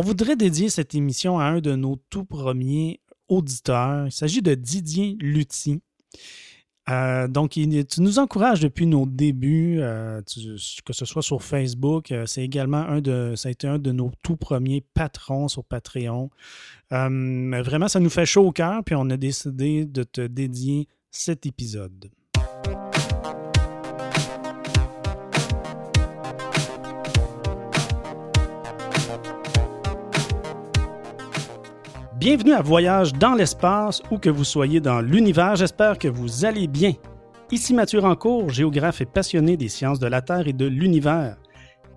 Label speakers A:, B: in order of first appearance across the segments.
A: On voudrait dédier cette émission à un de nos tout premiers auditeurs. Il s'agit de Didier Lutti. Euh, donc, tu nous encourages depuis nos débuts, euh, que ce soit sur Facebook. Euh, c'est également un de, ça un de nos tout premiers patrons sur Patreon. vraiment, ça nous fait chaud au cœur, puis on a décidé de te dédier cet épisode. Bienvenue à Voyage dans l'espace ou que vous soyez dans l'univers, j'espère que vous allez bien. Ici Mathieu Rancourt, géographe et passionné des sciences de la Terre et de l'univers.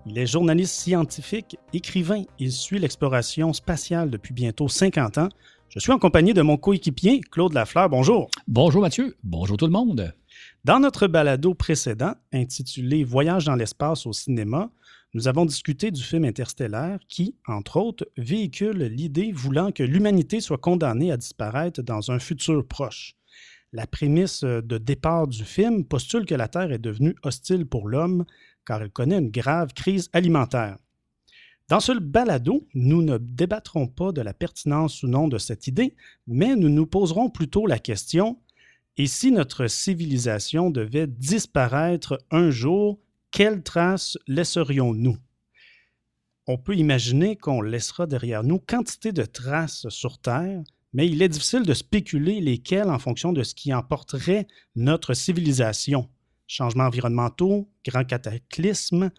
A: Il est journaliste scientifique, écrivain, il suit l'exploration spatiale depuis bientôt 50 ans. Je suis en compagnie de mon coéquipier, Claude Lafleur. Bonjour.
B: Bonjour Mathieu. Bonjour tout le monde.
A: Dans notre balado précédent, intitulé Voyage dans l'espace au cinéma, nous avons discuté du film interstellaire qui, entre autres, véhicule l'idée voulant que l'humanité soit condamnée à disparaître dans un futur proche. La prémisse de départ du film postule que la Terre est devenue hostile pour l'homme car elle connaît une grave crise alimentaire. Dans ce balado, nous ne débattrons pas de la pertinence ou non de cette idée, mais nous nous poserons plutôt la question et si notre civilisation devait disparaître un jour quelles traces laisserions-nous? On peut imaginer qu'on laissera derrière nous quantité de traces sur Terre, mais il est difficile de spéculer lesquelles en fonction de ce qui emporterait notre civilisation. Changements environnementaux, grands cataclysmes,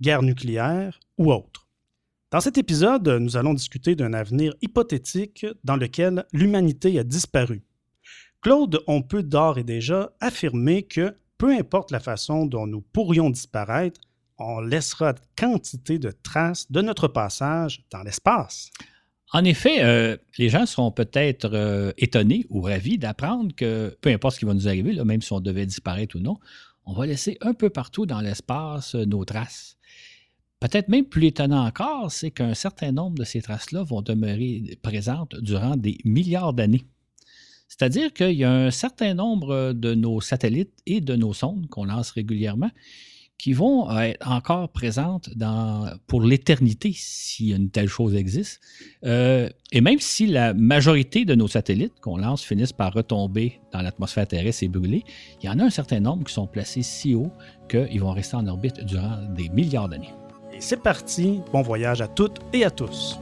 A: guerre nucléaire ou autres. Dans cet épisode, nous allons discuter d'un avenir hypothétique dans lequel l'humanité a disparu. Claude, on peut d'ores et déjà affirmer que peu importe la façon dont nous pourrions disparaître, on laissera quantité de traces de notre passage dans l'espace.
B: En effet, euh, les gens seront peut-être euh, étonnés ou ravis d'apprendre que peu importe ce qui va nous arriver, même si on devait disparaître ou non, on va laisser un peu partout dans l'espace euh, nos traces. Peut-être même plus étonnant encore, c'est qu'un certain nombre de ces traces-là vont demeurer présentes durant des milliards d'années. C'est-à-dire qu'il y a un certain nombre de nos satellites et de nos sondes qu'on lance régulièrement qui vont être encore présentes pour l'éternité, si une telle chose existe. Euh, et même si la majorité de nos satellites qu'on lance finissent par retomber dans l'atmosphère terrestre et brûler, il y en a un certain nombre qui sont placés si haut qu'ils vont rester en orbite durant des milliards d'années.
A: Et c'est parti, bon voyage à toutes et à tous.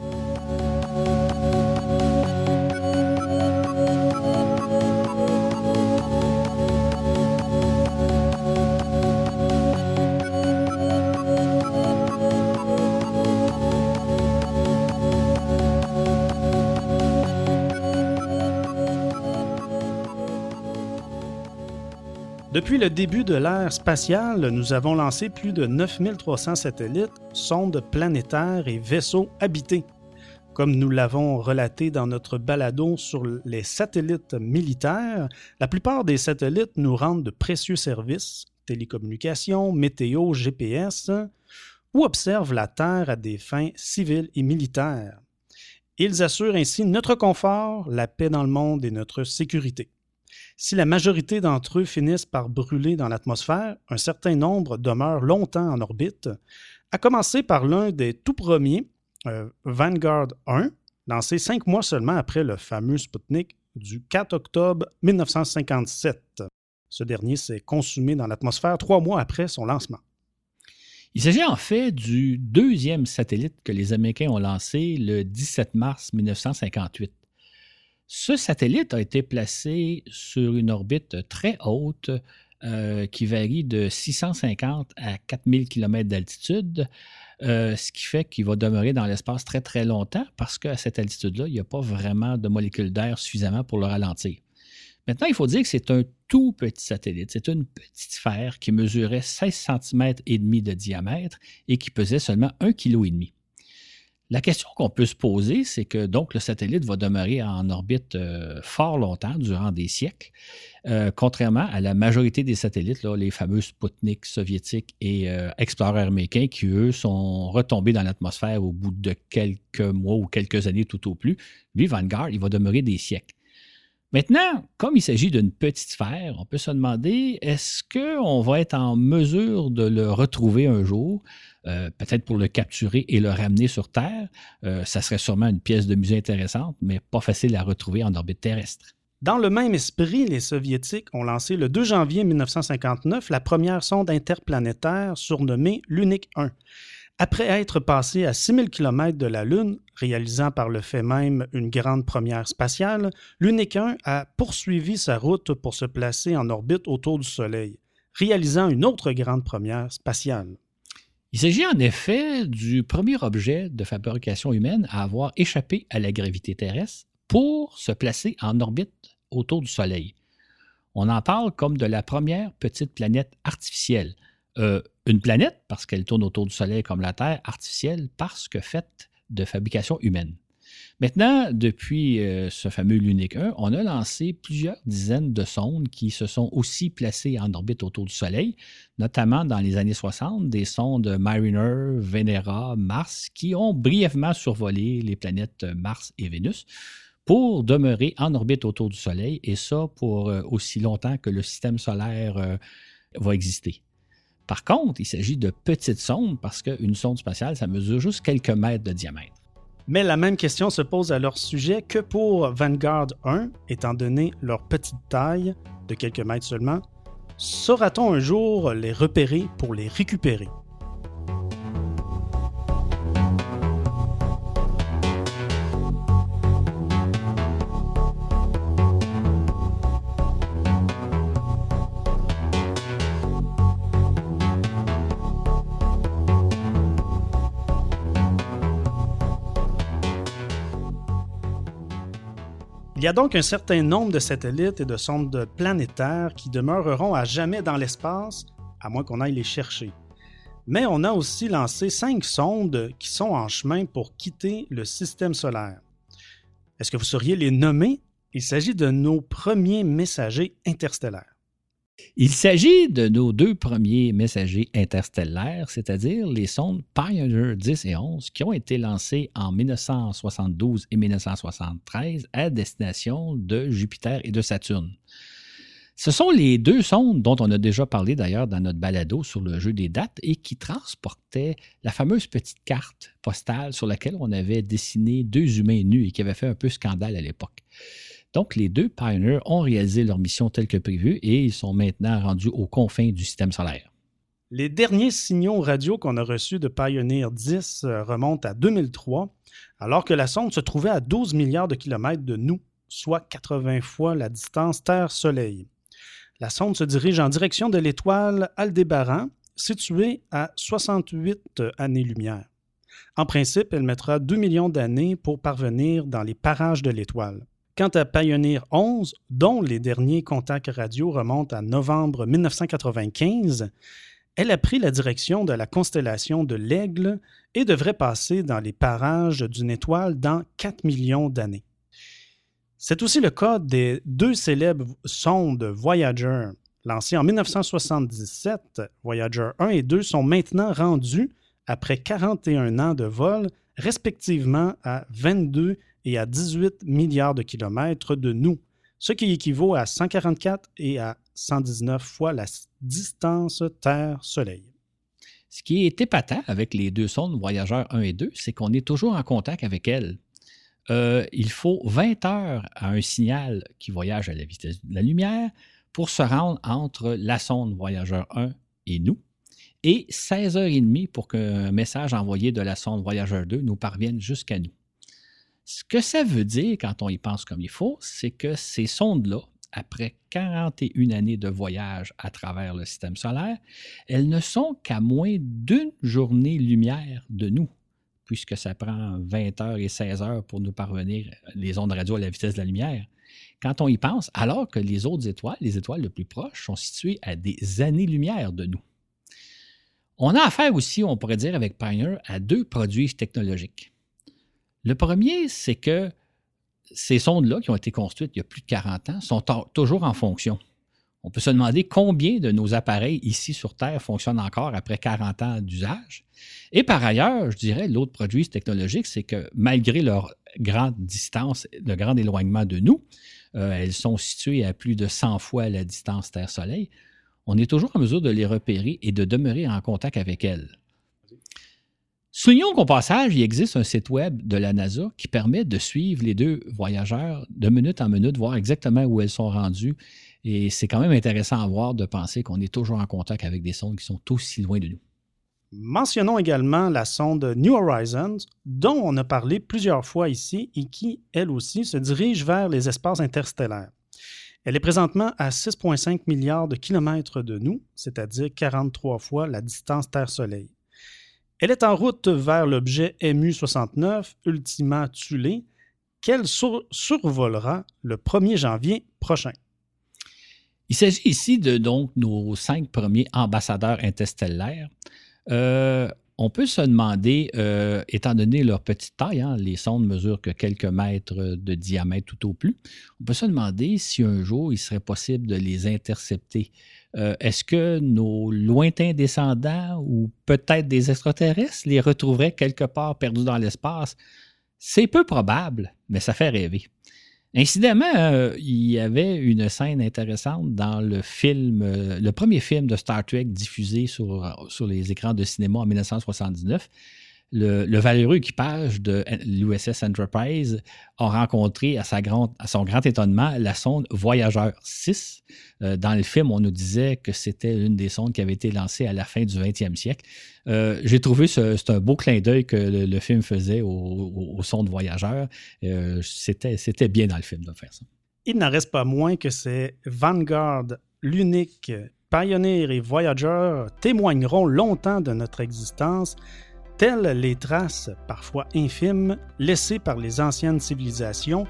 A: Depuis le début de l'ère spatiale, nous avons lancé plus de 9300 satellites, sondes planétaires et vaisseaux habités. Comme nous l'avons relaté dans notre balado sur les satellites militaires, la plupart des satellites nous rendent de précieux services, télécommunications, météo, GPS, ou observent la Terre à des fins civiles et militaires. Ils assurent ainsi notre confort, la paix dans le monde et notre sécurité. Si la majorité d'entre eux finissent par brûler dans l'atmosphère, un certain nombre demeurent longtemps en orbite, à commencer par l'un des tout premiers, euh, Vanguard 1, lancé cinq mois seulement après le fameux Sputnik du 4 octobre 1957. Ce dernier s'est consumé dans l'atmosphère trois mois après son lancement.
B: Il s'agit en fait du deuxième satellite que les Américains ont lancé le 17 mars 1958. Ce satellite a été placé sur une orbite très haute euh, qui varie de 650 à 4000 km d'altitude, euh, ce qui fait qu'il va demeurer dans l'espace très très longtemps parce qu'à cette altitude-là, il n'y a pas vraiment de molécules d'air suffisamment pour le ralentir. Maintenant, il faut dire que c'est un tout petit satellite. C'est une petite sphère qui mesurait 16 cm et demi de diamètre et qui pesait seulement 1,5 kg. La question qu'on peut se poser, c'est que donc le satellite va demeurer en orbite euh, fort longtemps, durant des siècles, euh, contrairement à la majorité des satellites, les fameux Sputnik soviétiques et euh, Explorer américains, qui eux sont retombés dans l'atmosphère au bout de quelques mois ou quelques années tout au plus. Lui, Vanguard, il va demeurer des siècles. Maintenant, comme il s'agit d'une petite sphère, on peut se demander est-ce qu'on va être en mesure de le retrouver un jour? Euh, peut-être pour le capturer et le ramener sur Terre. Euh, ça serait sûrement une pièce de musée intéressante, mais pas facile à retrouver en orbite terrestre.
A: Dans le même esprit, les Soviétiques ont lancé le 2 janvier 1959 la première sonde interplanétaire surnommée l'UNIC 1. Après être passé à 6000 km de la Lune, réalisant par le fait même une grande première spatiale, l'UNIC 1 a poursuivi sa route pour se placer en orbite autour du Soleil, réalisant une autre grande première spatiale.
B: Il s'agit en effet du premier objet de fabrication humaine à avoir échappé à la gravité terrestre pour se placer en orbite autour du Soleil. On en parle comme de la première petite planète artificielle. Euh, une planète, parce qu'elle tourne autour du Soleil comme la Terre, artificielle, parce que faite de fabrication humaine. Maintenant, depuis euh, ce fameux Lunique 1, on a lancé plusieurs dizaines de sondes qui se sont aussi placées en orbite autour du Soleil, notamment dans les années 60, des sondes Mariner, Venera, Mars, qui ont brièvement survolé les planètes Mars et Vénus pour demeurer en orbite autour du Soleil, et ça pour euh, aussi longtemps que le système solaire euh, va exister. Par contre, il s'agit de petites sondes parce qu'une sonde spatiale, ça mesure juste quelques mètres de diamètre.
A: Mais la même question se pose à leur sujet que pour Vanguard 1, étant donné leur petite taille de quelques mètres seulement. Saura-t-on un jour les repérer pour les récupérer? Il y a donc un certain nombre de satellites et de sondes planétaires qui demeureront à jamais dans l'espace, à moins qu'on aille les chercher. Mais on a aussi lancé cinq sondes qui sont en chemin pour quitter le système solaire. Est-ce que vous sauriez les nommer? Il s'agit de nos premiers messagers interstellaires.
B: Il s'agit de nos deux premiers messagers interstellaires, c'est-à-dire les sondes Pioneer 10 et 11 qui ont été lancées en 1972 et 1973 à destination de Jupiter et de Saturne. Ce sont les deux sondes dont on a déjà parlé d'ailleurs dans notre balado sur le jeu des dates et qui transportaient la fameuse petite carte postale sur laquelle on avait dessiné deux humains nus et qui avait fait un peu scandale à l'époque. Donc, les deux Pioneers ont réalisé leur mission telle que prévue et ils sont maintenant rendus aux confins du système solaire.
A: Les derniers signaux radio qu'on a reçus de Pioneer 10 euh, remontent à 2003, alors que la sonde se trouvait à 12 milliards de kilomètres de nous, soit 80 fois la distance Terre-Soleil. La sonde se dirige en direction de l'étoile Aldébaran, située à 68 années-lumière. En principe, elle mettra 2 millions d'années pour parvenir dans les parages de l'étoile. Quant à Pioneer 11, dont les derniers contacts radio remontent à novembre 1995, elle a pris la direction de la constellation de l'Aigle et devrait passer dans les parages d'une étoile dans 4 millions d'années. C'est aussi le cas des deux célèbres sondes Voyager. Lancées en 1977, Voyager 1 et 2 sont maintenant rendues, après 41 ans de vol, respectivement à 22 et à 18 milliards de kilomètres de nous, ce qui équivaut à 144 et à 119 fois la distance Terre-Soleil.
B: Ce qui est épatant avec les deux sondes Voyageurs 1 et 2, c'est qu'on est toujours en contact avec elles. Euh, il faut 20 heures à un signal qui voyage à la vitesse de la lumière pour se rendre entre la sonde Voyageur 1 et nous, et 16 heures et demie pour qu'un message envoyé de la sonde Voyageur 2 nous parvienne jusqu'à nous. Ce que ça veut dire quand on y pense comme il faut, c'est que ces sondes-là, après 41 années de voyage à travers le système solaire, elles ne sont qu'à moins d'une journée-lumière de nous, puisque ça prend 20 heures et 16 heures pour nous parvenir les ondes radio à la vitesse de la lumière. Quand on y pense, alors que les autres étoiles, les étoiles les plus proches, sont situées à des années-lumière de nous. On a affaire aussi, on pourrait dire avec Pioneer, à deux produits technologiques. Le premier, c'est que ces sondes-là qui ont été construites il y a plus de 40 ans sont toujours en fonction. On peut se demander combien de nos appareils ici sur Terre fonctionnent encore après 40 ans d'usage. Et par ailleurs, je dirais, l'autre produit technologique, c'est que malgré leur grande distance, le grand éloignement de nous, euh, elles sont situées à plus de 100 fois la distance Terre-Soleil, on est toujours en mesure de les repérer et de demeurer en contact avec elles. Soulignons qu'au passage, il existe un site web de la NASA qui permet de suivre les deux voyageurs de minute en minute, voir exactement où elles sont rendues. Et c'est quand même intéressant à voir de penser qu'on est toujours en contact avec des sondes qui sont aussi loin de nous.
A: Mentionnons également la sonde New Horizons, dont on a parlé plusieurs fois ici et qui, elle aussi, se dirige vers les espaces interstellaires. Elle est présentement à 6,5 milliards de kilomètres de nous, c'est-à-dire 43 fois la distance Terre-Soleil. Elle est en route vers l'objet MU-69 Ultima Thule, qu'elle survolera le 1er janvier prochain.
B: Il s'agit ici de donc nos cinq premiers ambassadeurs interstellaires. Euh, on peut se demander, euh, étant donné leur petite taille, hein, les sondes mesurent que quelques mètres de diamètre tout au plus, on peut se demander si un jour il serait possible de les intercepter. Euh, est-ce que nos lointains descendants ou peut-être des extraterrestres les retrouveraient quelque part perdus dans l'espace? C'est peu probable, mais ça fait rêver. Incidemment, euh, il y avait une scène intéressante dans le film, euh, le premier film de Star Trek diffusé sur, sur les écrans de cinéma en 1979 le, valeureux équipage de l'USS Enterprise a rencontré à, son grand étonnement la sonde Voyageur 6. Euh, dans le film, on nous disait que c'était une des sondes qui avait été lancée à la fin du 20e siècle. Euh, j'ai trouvé ce, c'est un beau clin d'œil que le, film faisait aux au, sondes Voyageurs. Euh, c'était, c'était bien dans le film de faire ça.
A: Il n'en reste pas moins que c'est Vanguard, l'unique Pioneer et Voyager témoigneront longtemps de notre existence telles les traces, parfois infimes, laissées par les anciennes civilisations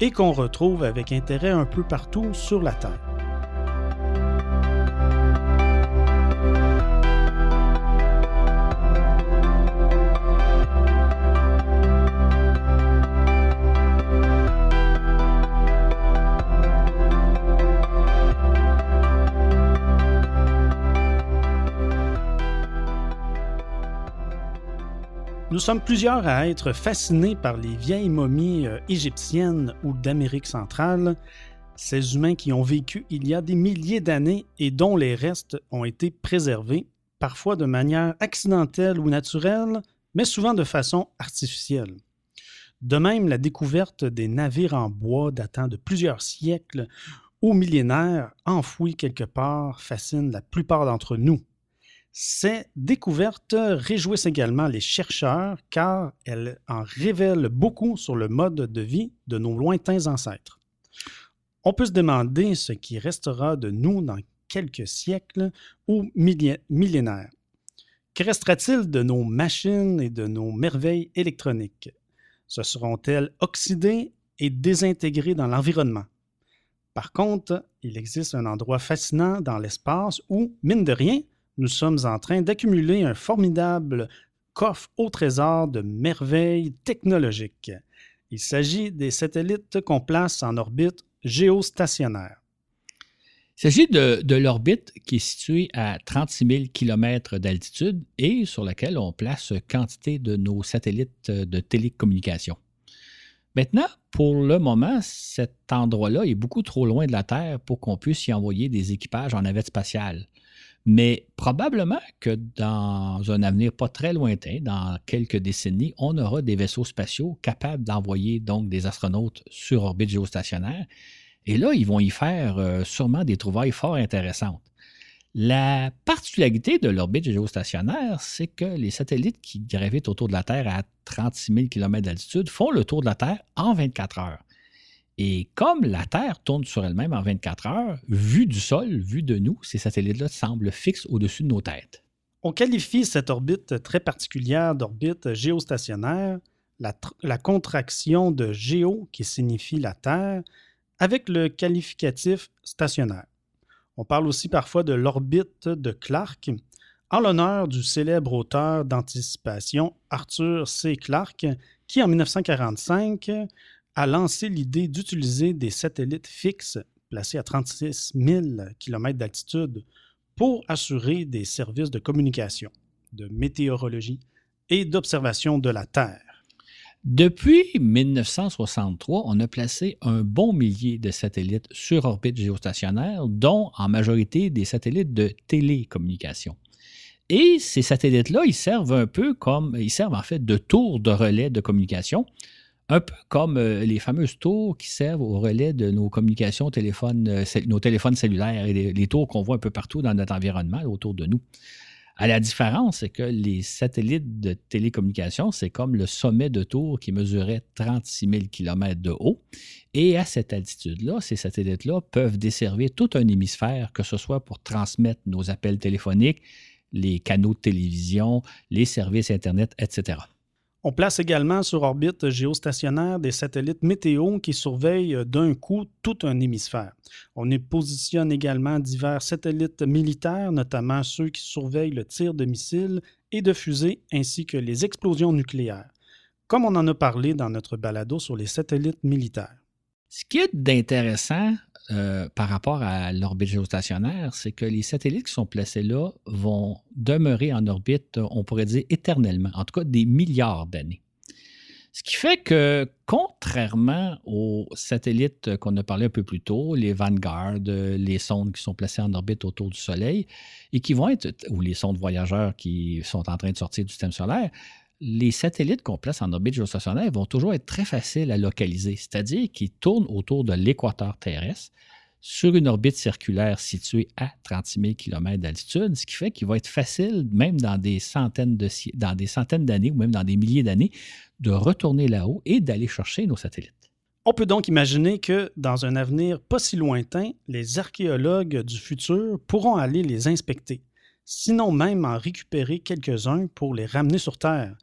A: et qu'on retrouve avec intérêt un peu partout sur la Terre. Nous sommes plusieurs à être fascinés par les vieilles momies euh, égyptiennes ou d'Amérique centrale, ces humains qui ont vécu il y a des milliers d'années et dont les restes ont été préservés, parfois de manière accidentelle ou naturelle, mais souvent de façon artificielle. De même, la découverte des navires en bois datant de plusieurs siècles ou millénaires enfouis quelque part fascine la plupart d'entre nous. Ces découvertes réjouissent également les chercheurs car elles en révèlent beaucoup sur le mode de vie de nos lointains ancêtres. On peut se demander ce qui restera de nous dans quelques siècles ou millénaires. Que restera-t-il de nos machines et de nos merveilles électroniques? Se seront-elles oxydées et désintégrées dans l'environnement? Par contre, il existe un endroit fascinant dans l'espace où, mine de rien, nous sommes en train d'accumuler un formidable coffre au trésor de merveilles technologiques. Il s'agit des satellites qu'on place en orbite géostationnaire.
B: Il s'agit de, l'orbite qui est située à 36 000 km d'altitude et sur laquelle on place quantité de nos satellites de télécommunication. Maintenant, pour le moment, cet endroit-là est beaucoup trop loin de la Terre pour qu'on puisse y envoyer des équipages en navette spatiale. Mais probablement que dans un avenir pas très lointain, dans quelques décennies, on aura des vaisseaux spatiaux capables d'envoyer donc des astronautes sur orbite géostationnaire. Et là, ils vont y faire euh, sûrement des trouvailles fort intéressantes. La particularité de l'orbite géostationnaire, c'est que les satellites qui gravitent autour de la Terre à 36 000 km d'altitude font le tour de la Terre en 24 heures. Et comme la Terre tourne sur elle-même en 24 heures, vu du sol, vu de nous, ces satellites-là semblent fixes au-dessus de nos têtes.
A: On qualifie cette orbite très particulière d'orbite géostationnaire, la, la, contraction de géo qui signifie la Terre, avec le qualificatif stationnaire. On parle aussi parfois de l'orbite de Clark, en l'honneur du célèbre auteur d'anticipation Arthur C. Clarke, qui en 1945 a lancé l'idée d'utiliser des satellites fixes placés à 36 000 km d'altitude pour assurer des services de communication, de météorologie et d'observation de la Terre.
B: Depuis 1963, on a placé un bon millier de satellites sur orbite géostationnaire, dont en majorité des satellites de télécommunication. Et ces satellites-là, ils servent un peu comme, ils servent en fait de tours de relais de communication, un peu comme euh, les fameuses tours qui servent au relais de nos communications téléphones, euh, nos téléphones cellulaires et les, tours qu'on voit un peu partout dans notre environnement autour de nous. À la différence, c'est que les satellites de télécommunication, c'est comme le sommet de tour qui mesurait 36 000 km de haut. Et à cette altitude-là, ces satellites-là peuvent desservir tout un hémisphère, que ce soit pour transmettre nos appels téléphoniques, les canaux de télévision, les services Internet, etc.
A: On place également sur orbite géostationnaire des satellites météo qui surveillent d'un coup tout un hémisphère. On y positionne également divers satellites militaires, notamment ceux qui surveillent le tir de missiles et de fusées ainsi que les explosions nucléaires, comme on en a parlé dans notre balado sur les satellites militaires.
B: Ce qui est d'intéressant euh, par rapport à l'orbite géostationnaire, c'est que les satellites qui sont placés là vont demeurer en orbite, on pourrait dire éternellement, en tout cas des milliards d'années. Ce qui fait que, contrairement aux satellites qu'on a parlé un peu plus tôt, les Vanguard, les sondes qui sont placées en orbite autour du Soleil, et qui vont être, ou les sondes voyageurs qui sont en train de sortir du système solaire, les satellites qu'on place en orbite géostationnaire vont toujours être très faciles à localiser, c'est-à-dire qu'ils tournent autour de l'équateur terrestre sur une orbite circulaire située à 36 000 km d'altitude, ce qui fait qu'il va être facile, même dans des centaines dans des centaines d'années ou même dans des milliers d'années, de retourner là-haut et d'aller chercher nos satellites.
A: On peut donc imaginer que, dans un avenir pas si lointain, les archéologues du futur pourront aller les inspecter sinon même en récupérer quelques-uns pour les ramener sur Terre,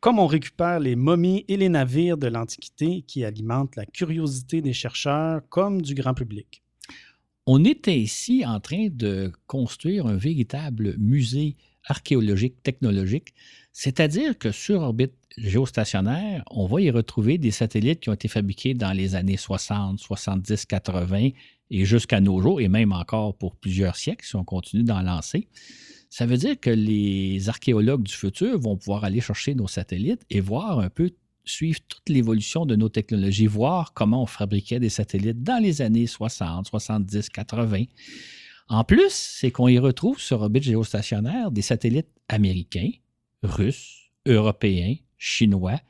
A: comme on récupère les momies et les navires de l'Antiquité qui alimentent la curiosité des chercheurs comme du grand public.
B: On était ici en train de construire un véritable musée archéologique technologique, c'est-à-dire que sur orbite géostationnaire, on va y retrouver des satellites qui ont été fabriqués dans les années 60, 70, 80 et jusqu'à nos jours, et même encore pour plusieurs siècles, si on continue d'en lancer. Ça veut dire que les archéologues du futur vont pouvoir aller chercher nos satellites et voir un peu, suivre toute l'évolution de nos technologies, voir comment on fabriquait des satellites dans les années 60, 70, 80. En plus, c'est qu'on y retrouve sur orbite géostationnaire des satellites américains, russes, européens, chinois,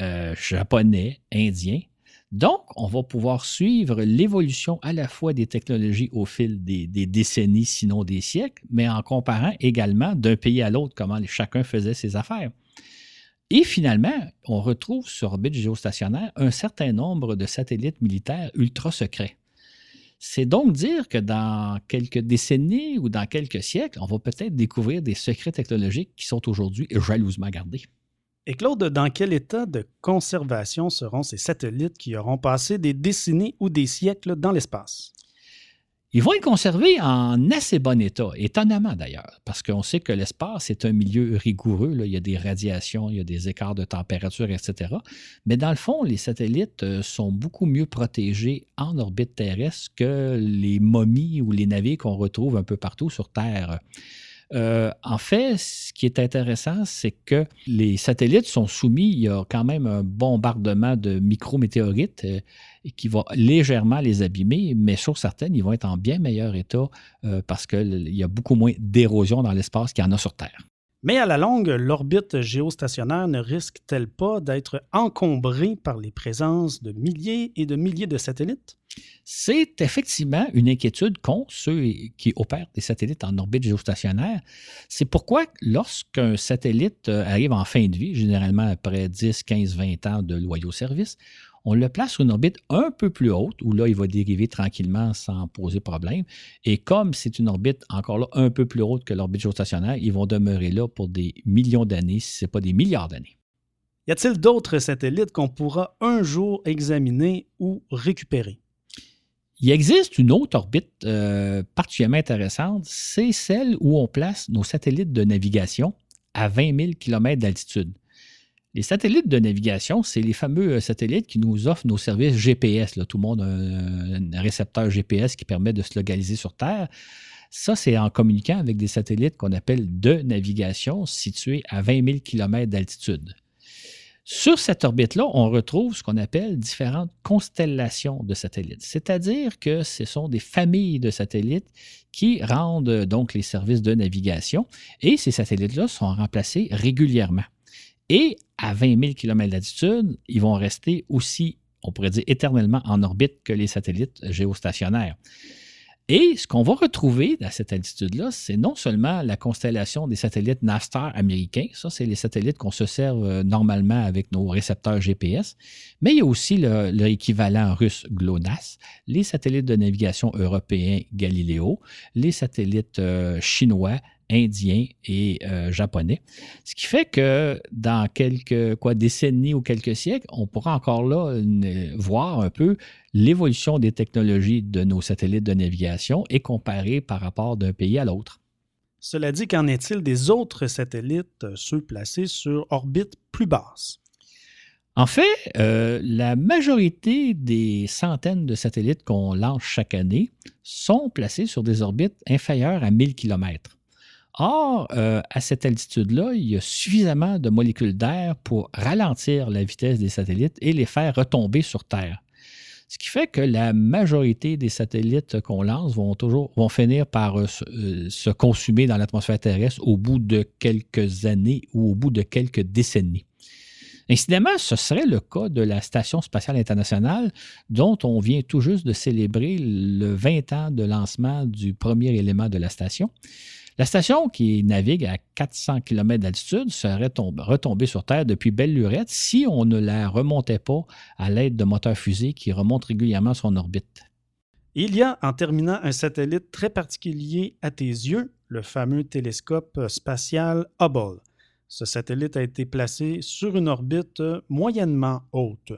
B: euh, japonais, indiens, donc, on va pouvoir suivre l'évolution à la fois des technologies au fil des, décennies, sinon des siècles, mais en comparant également d'un pays à l'autre comment chacun faisait ses affaires. Et finalement, on retrouve sur orbite géostationnaire un certain nombre de satellites militaires ultra secrets. C'est donc dire que dans quelques décennies ou dans quelques siècles, on va peut-être découvrir des secrets technologiques qui sont aujourd'hui jalousement gardés.
A: Et Claude, dans quel état de conservation seront ces satellites qui auront passé des décennies ou des siècles dans l'espace?
B: Ils vont être conservés en assez bon état, étonnamment d'ailleurs, parce qu'on sait que l'espace est un milieu rigoureux. Il y a des radiations, il y a des écarts de température, etc. Mais dans le fond, les satellites euh, sont beaucoup mieux protégés en orbite terrestre que les momies ou les navires qu'on retrouve un peu partout sur Terre. Euh, en fait, ce qui est intéressant, c'est que les satellites sont soumis, il y a quand même un bombardement de micrométéorites euh, qui va légèrement les abîmer, mais sur certaines, ils vont être en bien meilleur état euh, parce qu'il y a beaucoup moins d'érosion dans l'espace qu'il y en a sur Terre.
A: Mais à la longue, l'orbite géostationnaire ne risque-t-elle pas d'être encombrée par les présences de milliers et de milliers de satellites?
B: C'est effectivement une inquiétude qu'ont ceux qui opèrent des satellites en orbite géostationnaire. C'est pourquoi lorsqu'un satellite euh, arrive en fin de vie, généralement après 10, 15, 20 ans de loyaux services, on le place sur une orbite un peu plus haute, où là, il va dériver tranquillement sans poser problème. Et comme c'est une orbite encore là un peu plus haute que l'orbite géostationnaire, ils vont demeurer là pour des millions d'années, si ce n'est pas des milliards d'années.
A: Y a-t-il d'autres satellites qu'on pourra un jour examiner ou récupérer?
B: Il existe une autre orbite euh, particulièrement intéressante, c'est celle où on place nos satellites de navigation à 20 000 km d'altitude. Les satellites de navigation, c'est les fameux euh, satellites qui nous offrent nos services GPS. Tout le monde a un récepteur GPS qui permet de se localiser sur Terre. Ça, c'est en communiquant avec des satellites qu'on appelle de navigation situés à 20 000 km d'altitude. Sur cette orbite-là, on retrouve ce qu'on appelle différentes constellations de satellites, c'est-à-dire que ce sont des familles de satellites qui rendent donc les services de navigation et ces satellites-là sont remplacés régulièrement. Et à 20 000 km d'altitude, ils vont rester aussi, on pourrait dire, éternellement en orbite que les satellites géostationnaires. Et ce qu'on va retrouver à cette altitude-là, c'est non seulement la constellation des satellites Navstar américains, ça c'est les satellites qu'on se sert euh, normalement avec nos récepteurs GPS, mais il y a aussi l'équivalent russe GLONASS, les satellites de navigation européens Galileo, les satellites euh, chinois indiens et euh, japonais. Ce qui fait que dans quelques quoi, décennies ou quelques siècles, on pourra encore là voir un peu l'évolution des technologies de nos satellites de navigation et comparer par rapport d'un pays à l'autre.
A: Cela dit, qu'en est-il des autres satellites, euh, ceux placés sur orbite plus basse?
B: En fait, euh, la majorité des centaines de satellites qu'on lance chaque année sont placés sur des orbites inférieures à 1000 km. Or, euh, à cette altitude-là, il y a suffisamment de molécules d'air pour ralentir la vitesse des satellites et les faire retomber sur Terre. Ce qui fait que la majorité des satellites qu'on lance vont, toujours, vont finir par euh, euh, se consumer dans l'atmosphère terrestre au bout de quelques années ou au bout de quelques décennies. Incidemment, ce serait le cas de la Station spatiale internationale, dont on vient tout juste de célébrer le 20 ans de lancement du premier élément de la station. La station, qui navigue à 400 km d'altitude, serait retombée sur Terre depuis belle lurette si on ne la remontait pas à l'aide de moteurs fusées qui remontent régulièrement son orbite.
A: Il y a, en terminant, un satellite très particulier à tes yeux, le fameux télescope spatial Hubble. Ce satellite a été placé sur une orbite moyennement haute,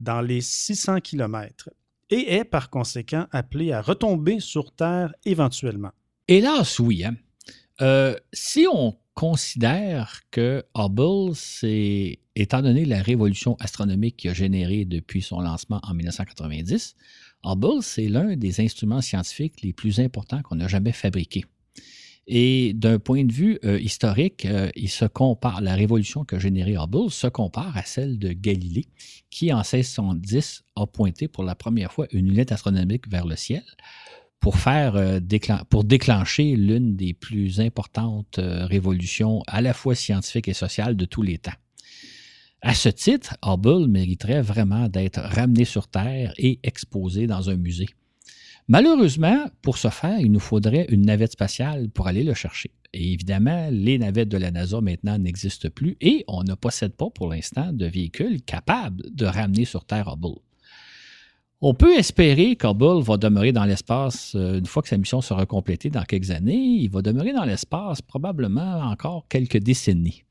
A: dans les 600 km, et est par conséquent appelé à retomber sur Terre éventuellement.
B: Hélas, oui. Hein. Euh, si on considère que Hubble, c'est, étant donné la révolution astronomique qu'il a générée depuis son lancement en 1990, Hubble, c'est l'un des instruments scientifiques les plus importants qu'on a jamais fabriqués. Et d'un point de vue euh, historique, euh, il se compare, la révolution qu'a générée Hubble se compare à celle de Galilée, qui en 1610 a pointé pour la première fois une lunette astronomique vers le ciel euh, pour déclencher l'une des plus importantes euh, révolutions à la fois scientifiques et sociales de tous les temps. À ce titre, Hubble mériterait vraiment d'être ramené sur Terre et exposé dans un musée. Malheureusement, pour ce faire, il nous faudrait une navette spatiale pour aller le chercher. Et évidemment, les navettes de la NASA maintenant n'existent plus et on ne possède pas pour l'instant de véhicules capables de ramener sur Terre Hubble. On peut espérer qu'Hubble va demeurer dans l'espace euh, une fois que sa mission sera complétée dans quelques années. Il va demeurer dans l'espace probablement encore quelques décennies.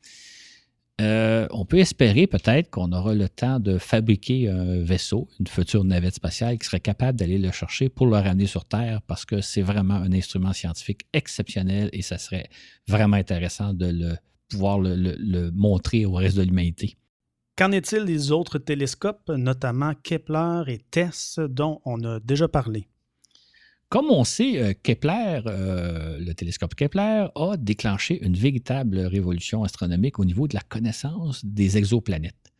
B: Euh, on peut espérer peut-être qu'on aura le temps de fabriquer un vaisseau, une future navette spatiale qui serait capable d'aller le chercher pour le ramener sur Terre parce que c'est vraiment un instrument scientifique exceptionnel et ça serait vraiment intéressant de le, pouvoir le montrer au reste de l'humanité.
A: Qu'en est-il des autres télescopes, notamment Kepler et TESS, dont on a déjà parlé?
B: Comme on sait, euh, Kepler, euh, le télescope Kepler, a déclenché une véritable révolution astronomique au niveau de la connaissance des exoplanètes.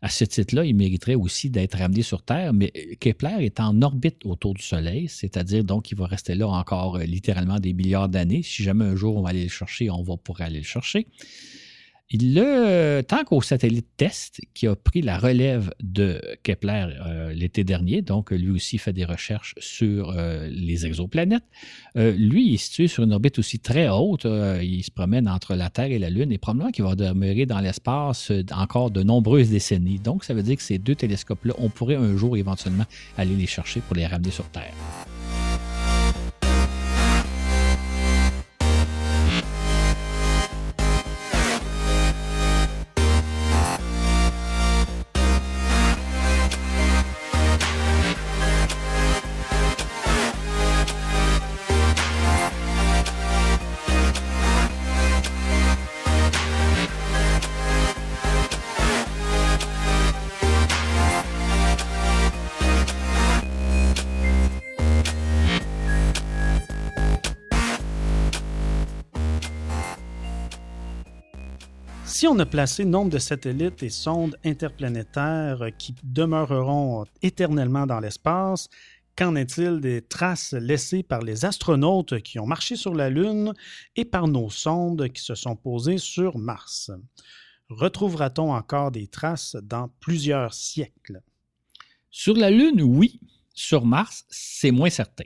B: À ce titre-là, il mériterait aussi d'être ramené sur Terre, mais Kepler est en orbite autour du Soleil, c'est-à-dire donc qu'il va rester là encore euh, littéralement des milliards d'années. Si jamais un jour on va aller le chercher, on va pouvoir aller le chercher. Le, tant qu'au satellite test qui a pris la relève de Kepler euh, l'été dernier, donc lui aussi fait des recherches sur euh, les exoplanètes, euh, lui il est situé sur une orbite aussi très haute, il se promène entre la Terre et la Lune et probablement qu'il va demeurer dans l'espace encore de nombreuses décennies. Donc ça veut dire que ces deux télescopes-là, on pourrait un jour éventuellement aller les chercher pour les ramener sur Terre.
A: Si on a placé nombre de satellites et sondes interplanétaires qui demeureront éternellement dans l'espace, qu'en est-il des traces laissées par les astronautes qui ont marché sur la Lune et par nos sondes qui se sont posées sur Mars? Retrouvera-t-on encore des traces dans plusieurs siècles?
B: Sur la Lune, oui. Sur Mars, c'est moins certain.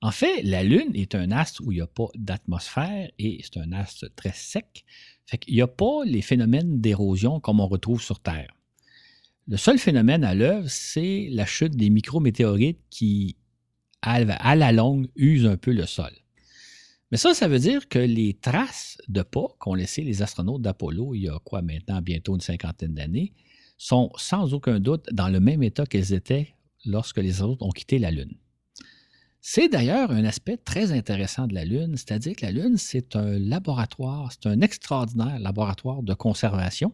B: En fait, la Lune est un astre où il n'y a pas d'atmosphère et c'est un astre très sec. Fait qu'il n'y a pas les phénomènes d'érosion comme on retrouve sur Terre. Le seul phénomène à l'œuvre, c'est la chute des micrométéorites qui, à la longue, usent un peu le sol. Mais ça, ça veut dire que les traces de pas qu'ont laissé les astronautes d'Apollo il y a quoi maintenant, bientôt une cinquantaine d'années, sont sans aucun doute dans le même état qu'elles étaient lorsque les astronautes ont quitté la Lune. C'est d'ailleurs un aspect très intéressant de la Lune, c'est-à-dire que la Lune, c'est un laboratoire, c'est un extraordinaire laboratoire de conservation,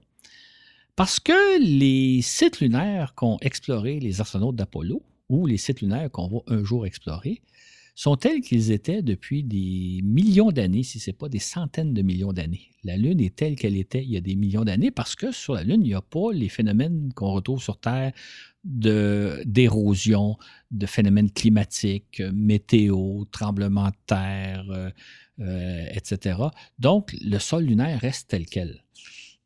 B: parce que les sites lunaires qu'ont explorés les astronautes d'Apollo, ou les sites lunaires qu'on va un jour explorer, sont tels qu'ils étaient depuis des millions d'années, si ce n'est pas des centaines de millions d'années. La Lune est telle qu'elle était il y a des millions d'années parce que sur la Lune, il n'y a pas les phénomènes qu'on retrouve sur Terre d'érosion, de, phénomènes climatiques, météo, tremblements de terre, euh, euh, etc. Donc, le sol lunaire reste tel quel.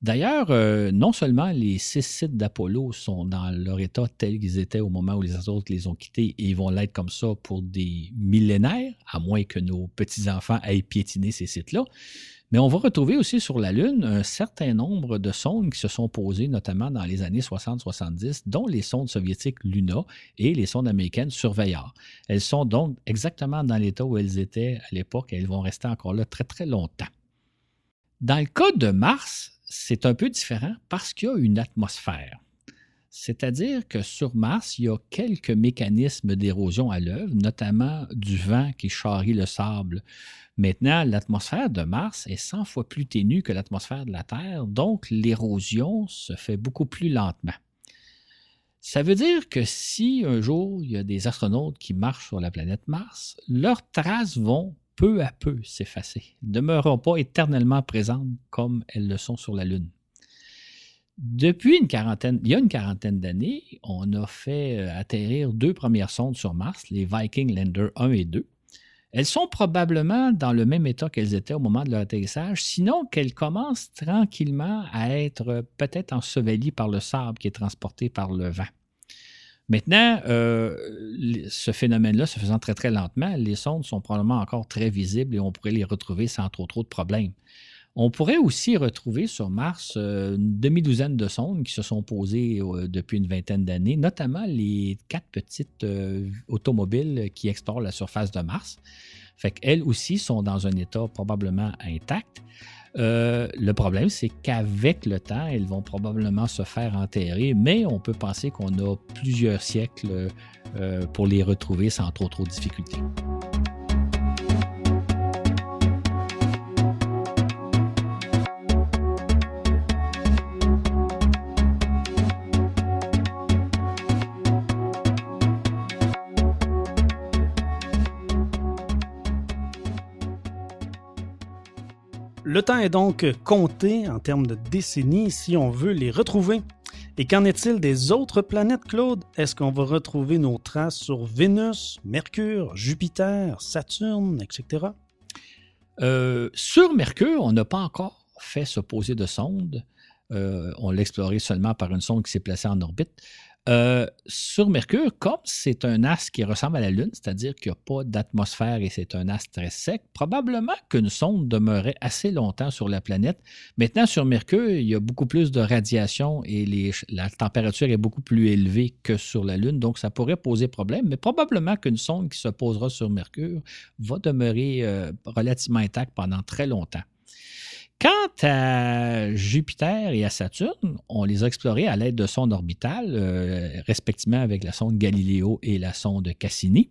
B: D'ailleurs, euh, non seulement les six sites d'Apollo sont dans leur état tel qu'ils étaient au moment où les autres les ont quittés et ils vont l'être comme ça pour des millénaires, à moins que nos petits-enfants aient piétiné ces sites-là. Mais on va retrouver aussi sur la Lune un certain nombre de sondes qui se sont posées, notamment dans les années 60-70, dont les sondes soviétiques Luna et les sondes américaines Surveyor. Elles sont donc exactement dans l'état où elles étaient à l'époque et elles vont rester encore là très très longtemps. Dans le cas de Mars, c'est un peu différent parce qu'il y a une atmosphère. C'est-à-dire que sur Mars, il y a quelques mécanismes d'érosion à l'œuvre, notamment du vent qui charrie le sable. Maintenant, l'atmosphère de Mars est 100 fois plus ténue que l'atmosphère de la Terre, donc l'érosion se fait beaucoup plus lentement. Ça veut dire que si un jour il y a des astronautes qui marchent sur la planète Mars, leurs traces vont peu à peu s'effacer, ne demeureront pas éternellement présentes comme elles le sont sur la Lune. Depuis une quarantaine, il y a une quarantaine d'années, on a fait euh, atterrir deux premières sondes sur Mars, les Viking Lander 1 et 2. Elles sont probablement dans le même état qu'elles étaient au moment de leur atterrissage, sinon qu'elles commencent tranquillement à être peut-être ensevelies par le sable qui est transporté par le vent. Maintenant, euh, ce phénomène-là se faisant très, très lentement, les sondes sont probablement encore très visibles et on pourrait les retrouver sans trop, trop de problèmes. On pourrait aussi retrouver sur Mars euh, une demi-douzaine de sondes qui se sont posées euh, depuis une vingtaine d'années, notamment les quatre petites automobiles qui explorent la surface de Mars. Fait aussi sont dans un état probablement intact. Euh, le problème, c'est qu'avec le temps, elles vont probablement se faire enterrer, mais on peut penser qu'on a plusieurs siècles euh, pour les retrouver sans trop trop de difficultés.
A: Le temps est donc compté en termes de décennies si on veut les retrouver. Et qu'en est-il des autres planètes, Claude? Est-ce qu'on va retrouver nos traces sur Vénus, Mercure, Jupiter, Saturne, etc.?
B: Euh, sur Mercure, on n'a pas encore fait se poser de sonde. Euh, on l'a exploré seulement par une sonde qui s'est placée en orbite. Euh, sur Mercure, comme c'est un astre qui ressemble à la Lune, c'est-à-dire qu'il n'y a pas d'atmosphère et c'est un astre très sec, probablement qu'une sonde demeurait assez longtemps sur la planète. Maintenant, sur Mercure, il y a beaucoup plus de radiation et la température est beaucoup plus élevée que sur la Lune, donc ça pourrait poser problème, mais probablement qu'une sonde qui se posera sur Mercure va demeurer euh, relativement intacte pendant très longtemps. Quant à Jupiter et à Saturne, on les a explorés à l'aide de sondes orbitales, euh, respectivement avec la sonde Galileo et la sonde Cassini.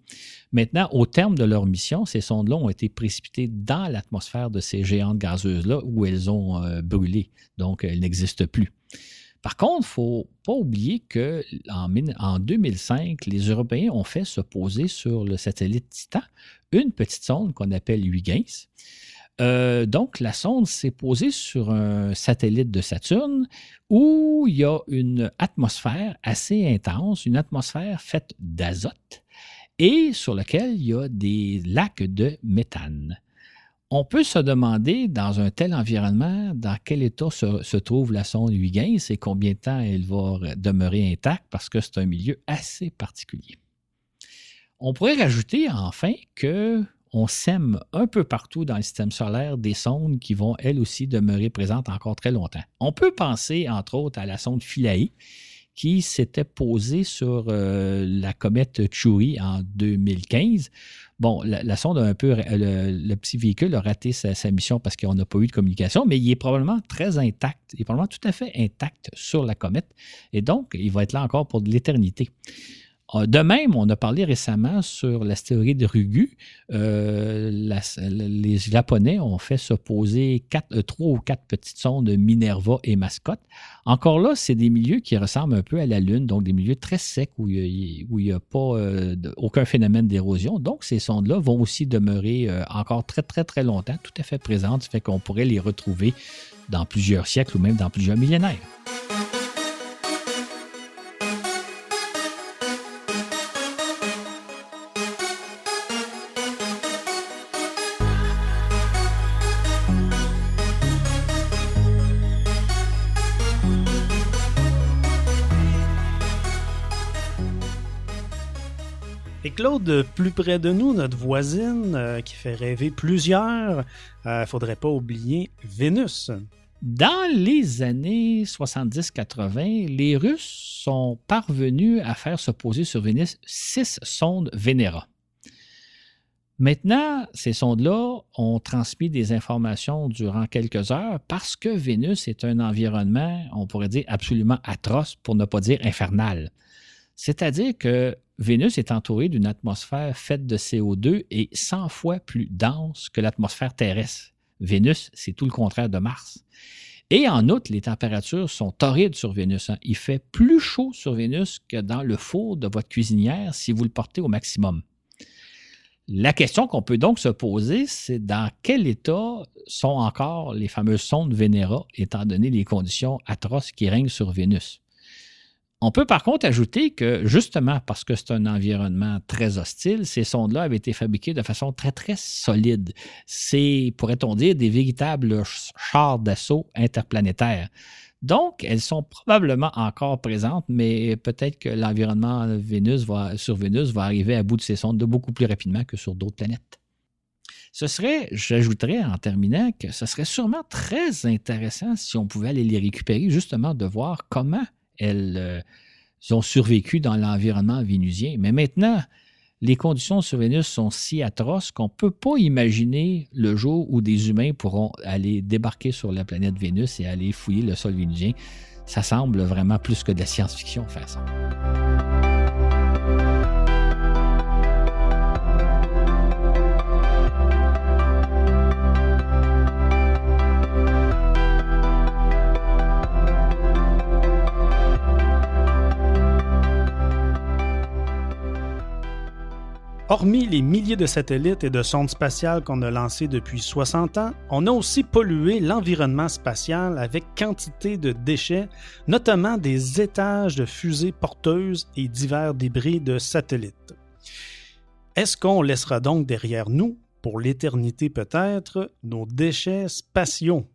B: Maintenant, au terme de leur mission, ces sondes-là ont été précipitées dans l'atmosphère de ces géantes gazeuses-là où elles ont euh, brûlé, donc elles n'existent plus. Par contre, il ne faut pas oublier qu'en en 2005, les Européens ont fait se poser sur le satellite Titan une petite sonde qu'on appelle Huygens Euh, donc, la sonde s'est posée sur un satellite de Saturne où il y a une atmosphère assez intense, une atmosphère faite d'azote et sur laquelle il y a des lacs de méthane. On peut se demander, dans un tel environnement, dans quel état se, trouve la sonde Huygens et combien de temps elle va demeurer intacte parce que c'est un milieu assez particulier. On pourrait rajouter enfin que on sème un peu partout dans le système solaire des sondes qui vont elles aussi demeurer présentes encore très longtemps. On peut penser entre autres à la sonde Philae qui s'était posée sur euh, la comète Chury en 2015. Bon, la, sonde a un peu, le, petit véhicule a raté sa, sa mission parce qu'on n'a pas eu de communication, mais il est probablement très intact. Il est probablement tout à fait intact sur la comète. Et donc, il va être là encore pour de l'éternité. Ah, de même, on a parlé récemment sur l'astéroïde Rugu. Euh, les Japonais ont fait se poser euh, trois ou quatre petites sondes Minerva et Mascotte. Encore là, c'est des milieux qui ressemblent un peu à la Lune, donc des milieux très secs où il n'y a, pas euh, aucun phénomène d'érosion. Donc, ces sondes-là vont aussi demeurer encore très, très, très longtemps, tout à fait présentes. Ça fait qu'on pourrait les retrouver dans plusieurs siècles ou même dans plusieurs millénaires.
A: Claude, plus près de nous, notre voisine euh, qui fait rêver plusieurs, il euh, faudrait pas oublier Vénus.
B: Dans les années 70-80, les Russes sont parvenus à faire se poser sur Vénus six sondes Vénéra. Maintenant, ces sondes-là ont transmis des informations durant quelques heures parce que Vénus est un environnement, on pourrait dire, absolument atroce, pour ne pas dire infernal. C'est-à-dire que Vénus est entourée d'une atmosphère faite de CO2 et 100 fois plus dense que l'atmosphère terrestre. Vénus, c'est tout le contraire de Mars. Et en outre, les températures sont torrides sur Vénus. Hein. Il fait plus chaud sur Vénus que dans le four de votre cuisinière si vous le portez au maximum. La question qu'on peut donc se poser, c'est dans quel état sont encore les fameuses sondes Vénéra, étant donné les conditions atroces qui règnent sur Vénus? On peut par contre ajouter que justement parce que c'est un environnement très hostile, ces sondes-là avaient été fabriquées de façon très très solide. C'est, pourrait-on dire, des véritables chars d'assaut interplanétaires. Donc, elles sont probablement encore présentes, mais peut-être que l'environnement Vénus sur Vénus va arriver à bout de ces sondes de beaucoup plus rapidement que sur d'autres planètes. Ce serait, j'ajouterais en terminant, que ce serait sûrement très intéressant si on pouvait aller les récupérer, justement, de voir comment elles euh, ont survécu dans l'environnement vénusien. Mais maintenant, les conditions sur Vénus sont si atroces qu'on ne peut pas imaginer le jour où des humains pourront aller débarquer sur la planète Vénus et aller fouiller le sol vénusien. Ça semble vraiment plus que de la science-fiction faire ça.
A: Hormis les milliers de satellites et de sondes spatiales qu'on a lancés depuis 60 ans, on a aussi pollué l'environnement spatial avec quantité de déchets, notamment des étages de fusées porteuses et divers débris de satellites. Est-ce qu'on laissera donc derrière nous, pour l'éternité peut-être, nos déchets spatiaux?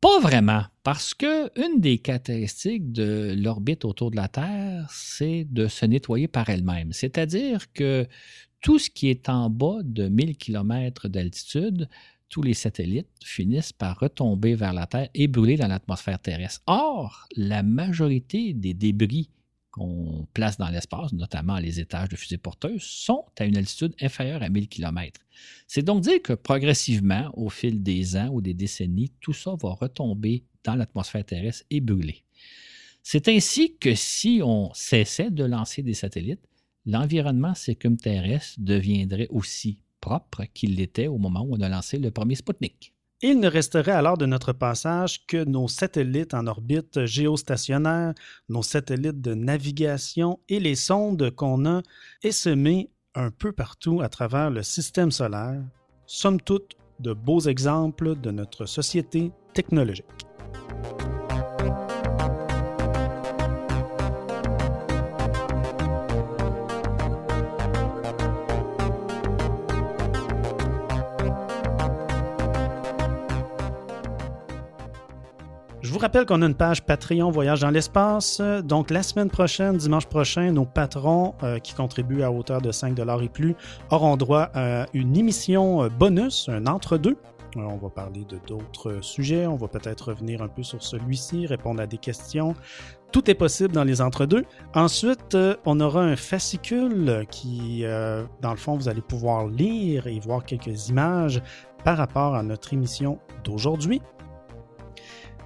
B: Pas vraiment, parce que une des caractéristiques de l'orbite autour de la Terre, c'est de se nettoyer par elle-même. C'est-à-dire que tout ce qui est en bas de 1000 km d'altitude, tous les satellites finissent par retomber vers la Terre et brûler dans l'atmosphère terrestre. Or, la majorité des débris qu'on place dans l'espace, notamment les étages de fusées porteuses, sont à une altitude inférieure à 1000 km. C'est donc dire que progressivement, au fil des ans ou des décennies, tout ça va retomber dans l'atmosphère terrestre et brûler. C'est ainsi que si on cessait de lancer des satellites, l'environnement circumterrestre deviendrait aussi propre qu'il l'était au moment où on a lancé le premier Sputnik.
A: Il ne resterait alors de notre passage que nos satellites en orbite géostationnaire, nos satellites de navigation et les sondes qu'on a essemées un peu partout à travers le système solaire, somme toute de beaux exemples de notre société technologique. Vous rappelle qu'on a une page Patreon Voyage dans l'espace. Donc, la semaine prochaine, dimanche prochain, nos patrons euh, qui contribuent à hauteur de 5 et plus auront droit à une émission euh, bonus, un entre-deux. Euh, on va parler de d'autres sujets. On va peut-être revenir un peu sur celui-ci, répondre à des questions. Tout est possible dans les entre-deux. Ensuite, on aura un fascicule qui, dans le fond, vous allez pouvoir lire et voir quelques images par rapport à notre émission d'aujourd'hui.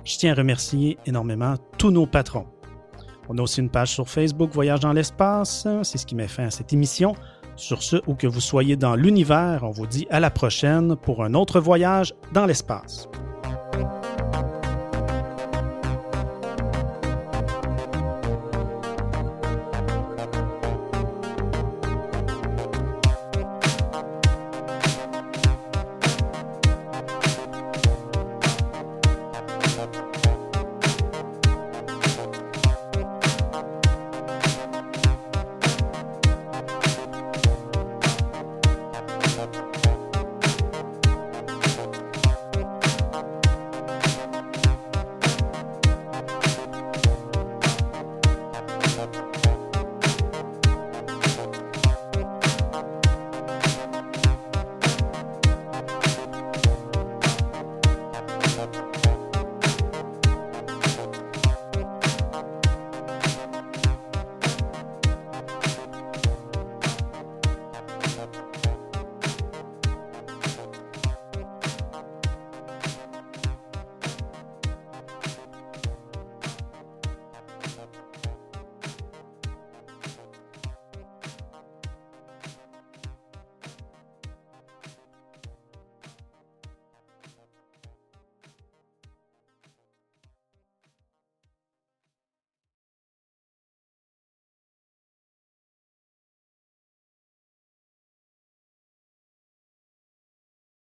A: Je tiens à remercier énormément tous nos patrons. On a aussi une page sur Facebook Voyage dans l'espace. C'est ce qui met fin à cette émission. Sur ce, où que vous soyez dans l'univers, on vous dit à la prochaine pour un autre voyage dans l'espace.